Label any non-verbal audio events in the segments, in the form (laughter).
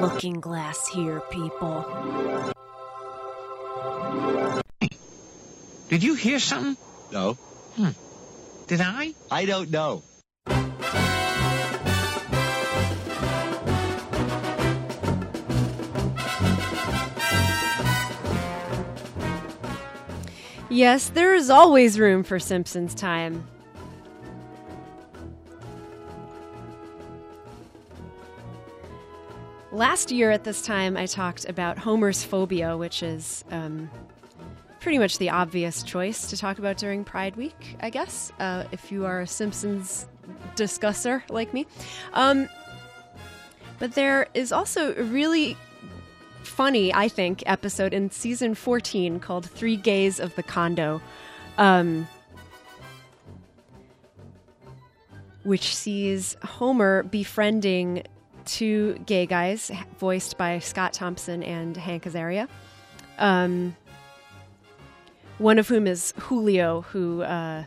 looking glass here, people. Did you hear something? No, Hmm. Did I? I don't know. Yes, there is always room for Simpsons time. Last year at this time, I talked about Homer's phobia, which is um, pretty much the obvious choice to talk about during Pride Week, I guess, uh, if you are a Simpsons discusser like me. Um, but there is also a really funny, I think, episode in season 14 called Three Gays of the Condo, um, which sees Homer befriending two gay guys voiced by Scott Thompson and Hank Azaria. Um, one of whom is Julio, who uh,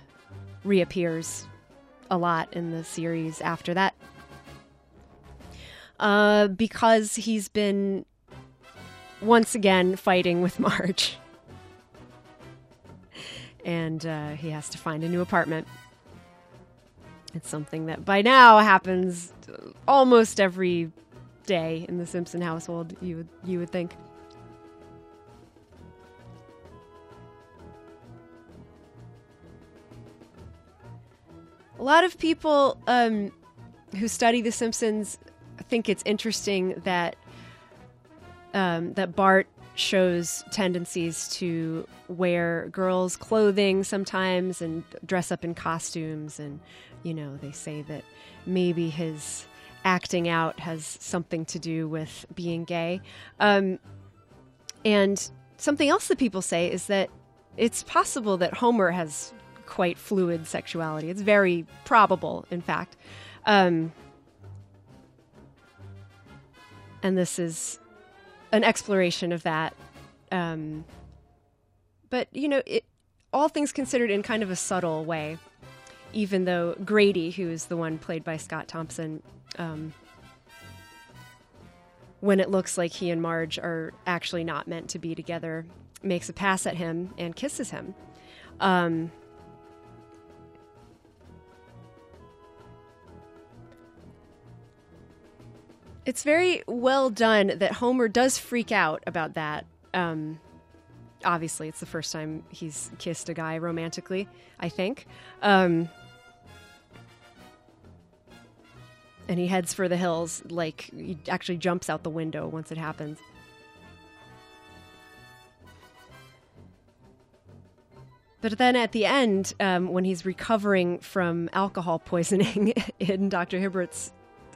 reappears a lot in the series after that. Uh, because he's been once again fighting with (laughs) Marge. And uh, he has to find a new apartment. It's something that by now happens almost every day in the Simpson household, you would, you would think. A lot of people um, who study The Simpsons think it's interesting that um, that Bart shows tendencies to wear girls' clothing sometimes and dress up in costumes, and you know they say that maybe his acting out has something to do with being gay. Um, and something else that people say is that it's possible that Homer has quite fluid sexuality. It's very probable, in fact. Um, and this is an exploration of that. Um, but, you know, it, all things considered in kind of a subtle way, even though Grady, who is the one played by Scott Thompson, um, when it looks like he and Marge are actually not meant to be together, makes a pass at him and kisses him. Um, it's very well done that Homer does freak out about that. Um, obviously, it's the first time he's kissed a guy romantically, I think. Um, and he heads for the hills, like, he actually jumps out the window once it happens. But then at the end, um, when he's recovering from alcohol poisoning (laughs) in Dr. Hibbert's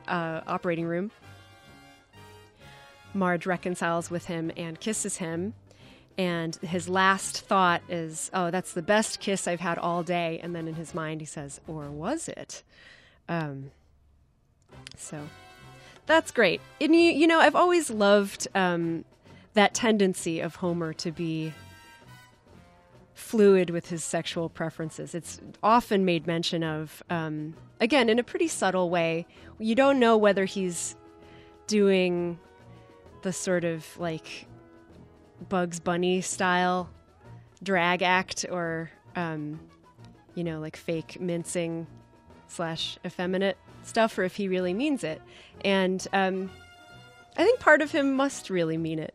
uh, operating room, Marge reconciles with him and kisses him. And his last thought is, Oh, that's the best kiss I've had all day. And then in his mind, he says, Or was it? Um, so that's great. And you, you know, I've always loved um, that tendency of Homer to be fluid with his sexual preferences. It's often made mention of, um, again, in a pretty subtle way. You don't know whether he's doing the sort of like Bugs Bunny style drag act or, um, you know, like fake mincing slash effeminate stuff, or if he really means it. And um, I think part of him must really mean it.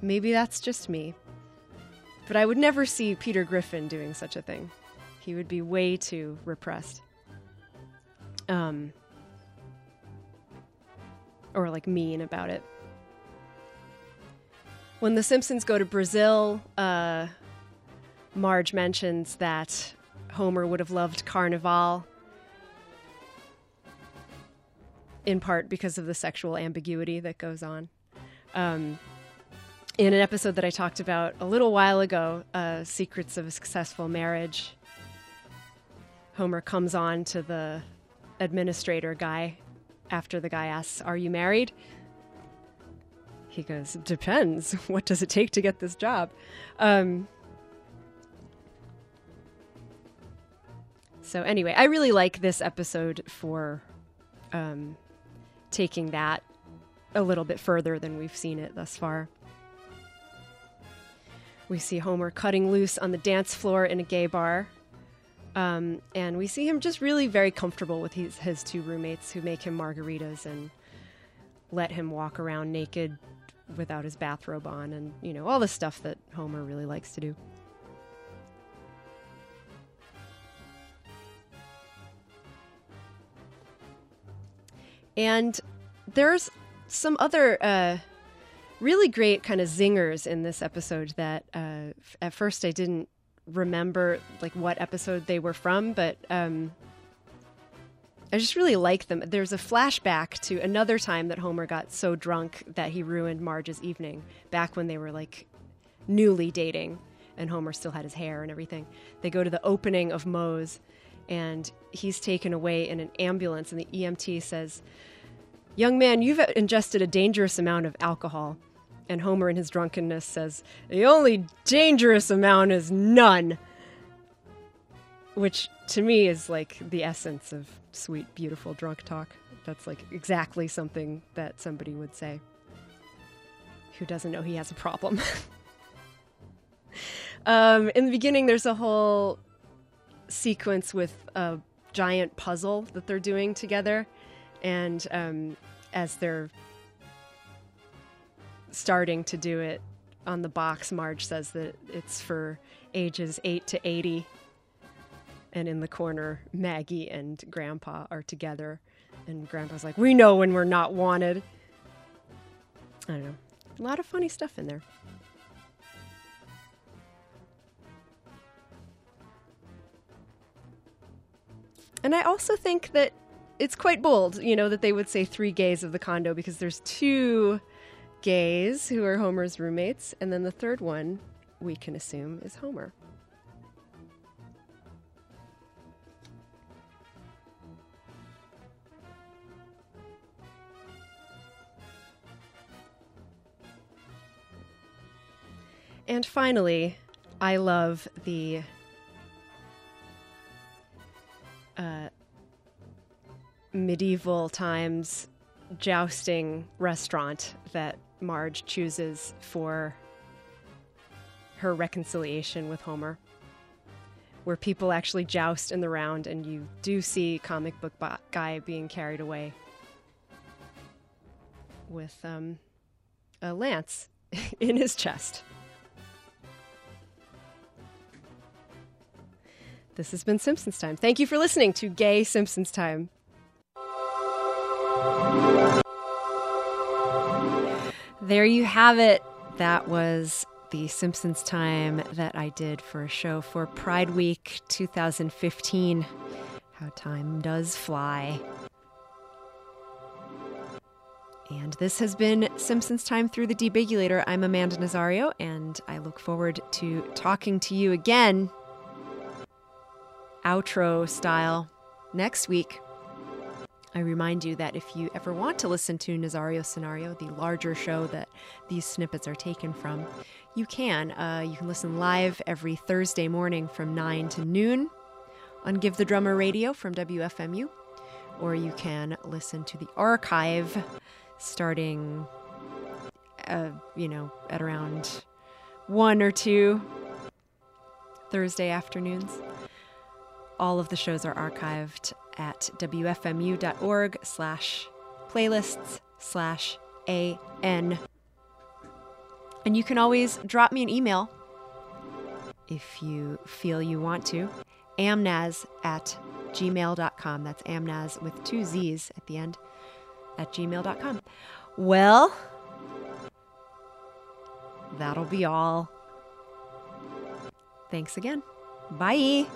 Maybe that's just me. But I would never see Peter Griffin doing such a thing. He would be way too repressed. Um, or like mean about it. When the Simpsons go to Brazil, uh, Marge mentions that Homer would have loved Carnival in part because of the sexual ambiguity that goes on. Um, in an episode that I talked about a little while ago, uh, Secrets of a Successful Marriage, Homer comes on to the administrator guy after the guy asks, Are you married? he goes, Depends. (laughs) What does it take to get this job? Um, so, anyway, I really like this episode for um, taking that a little bit further than we've seen it thus far. We see Homer cutting loose on the dance floor in a gay bar. Um, and we see him just really very comfortable with his, his two roommates who make him margaritas and let him walk around naked without his bathrobe on and, you know, all the stuff that Homer really likes to do. And there's some other uh, really great kind of zingers in this episode that uh, f- at first I didn't remember like what episode they were from, but um, I just really like them. There's a flashback to another time that Homer got so drunk that he ruined Marge's evening, back when they were like newly dating and Homer still had his hair and everything. They go to the opening of Moe's and he's taken away in an ambulance, and the EMT says, Young man, you've ingested a dangerous amount of alcohol. And Homer, in his drunkenness, says, The only dangerous amount is none. Which to me is like the essence of sweet, beautiful drunk talk. That's like exactly something that somebody would say who doesn't know he has a problem. (laughs) um, in the beginning, there's a whole sequence with a giant puzzle that they're doing together. And um, as they're starting to do it on the box, Marge says that it's for ages 8 to 80. And in the corner, Maggie and Grandpa are together. And Grandpa's like, We know when we're not wanted. I don't know. A lot of funny stuff in there. And I also think that it's quite bold, you know, that they would say three gays of the condo because there's two gays who are Homer's roommates, and then the third one we can assume is Homer. And finally, I love the uh, medieval times jousting restaurant that Marge chooses for her reconciliation with Homer, where people actually joust in the round, and you do see comic book bo- guy being carried away with um, a lance (laughs) in his chest. This has been Simpsons Time. Thank you for listening to Gay Simpsons Time. There you have it. That was the Simpsons time that I did for a show for Pride Week 2015. How time does fly. And this has been Simpsons Time through the Debigulator. I'm Amanda Nazario, and I look forward to talking to you again, outro style, next week. I remind you that if you ever want to listen to Nazario Scenario, the larger show that these snippets are taken from, you can. Uh, you can listen live every Thursday morning from 9 to noon on Give the Drummer Radio from WFMU, or you can listen to the archive starting, uh, you know, at around 1 or 2 Thursday afternoons. All of the shows are archived at wfmu.org slash playlists slash an. And you can always drop me an email if you feel you want to. amnaz at gmail.com. That's amnaz with two Z's at the end at gmail.com. Well, that'll be all. Thanks again. Bye.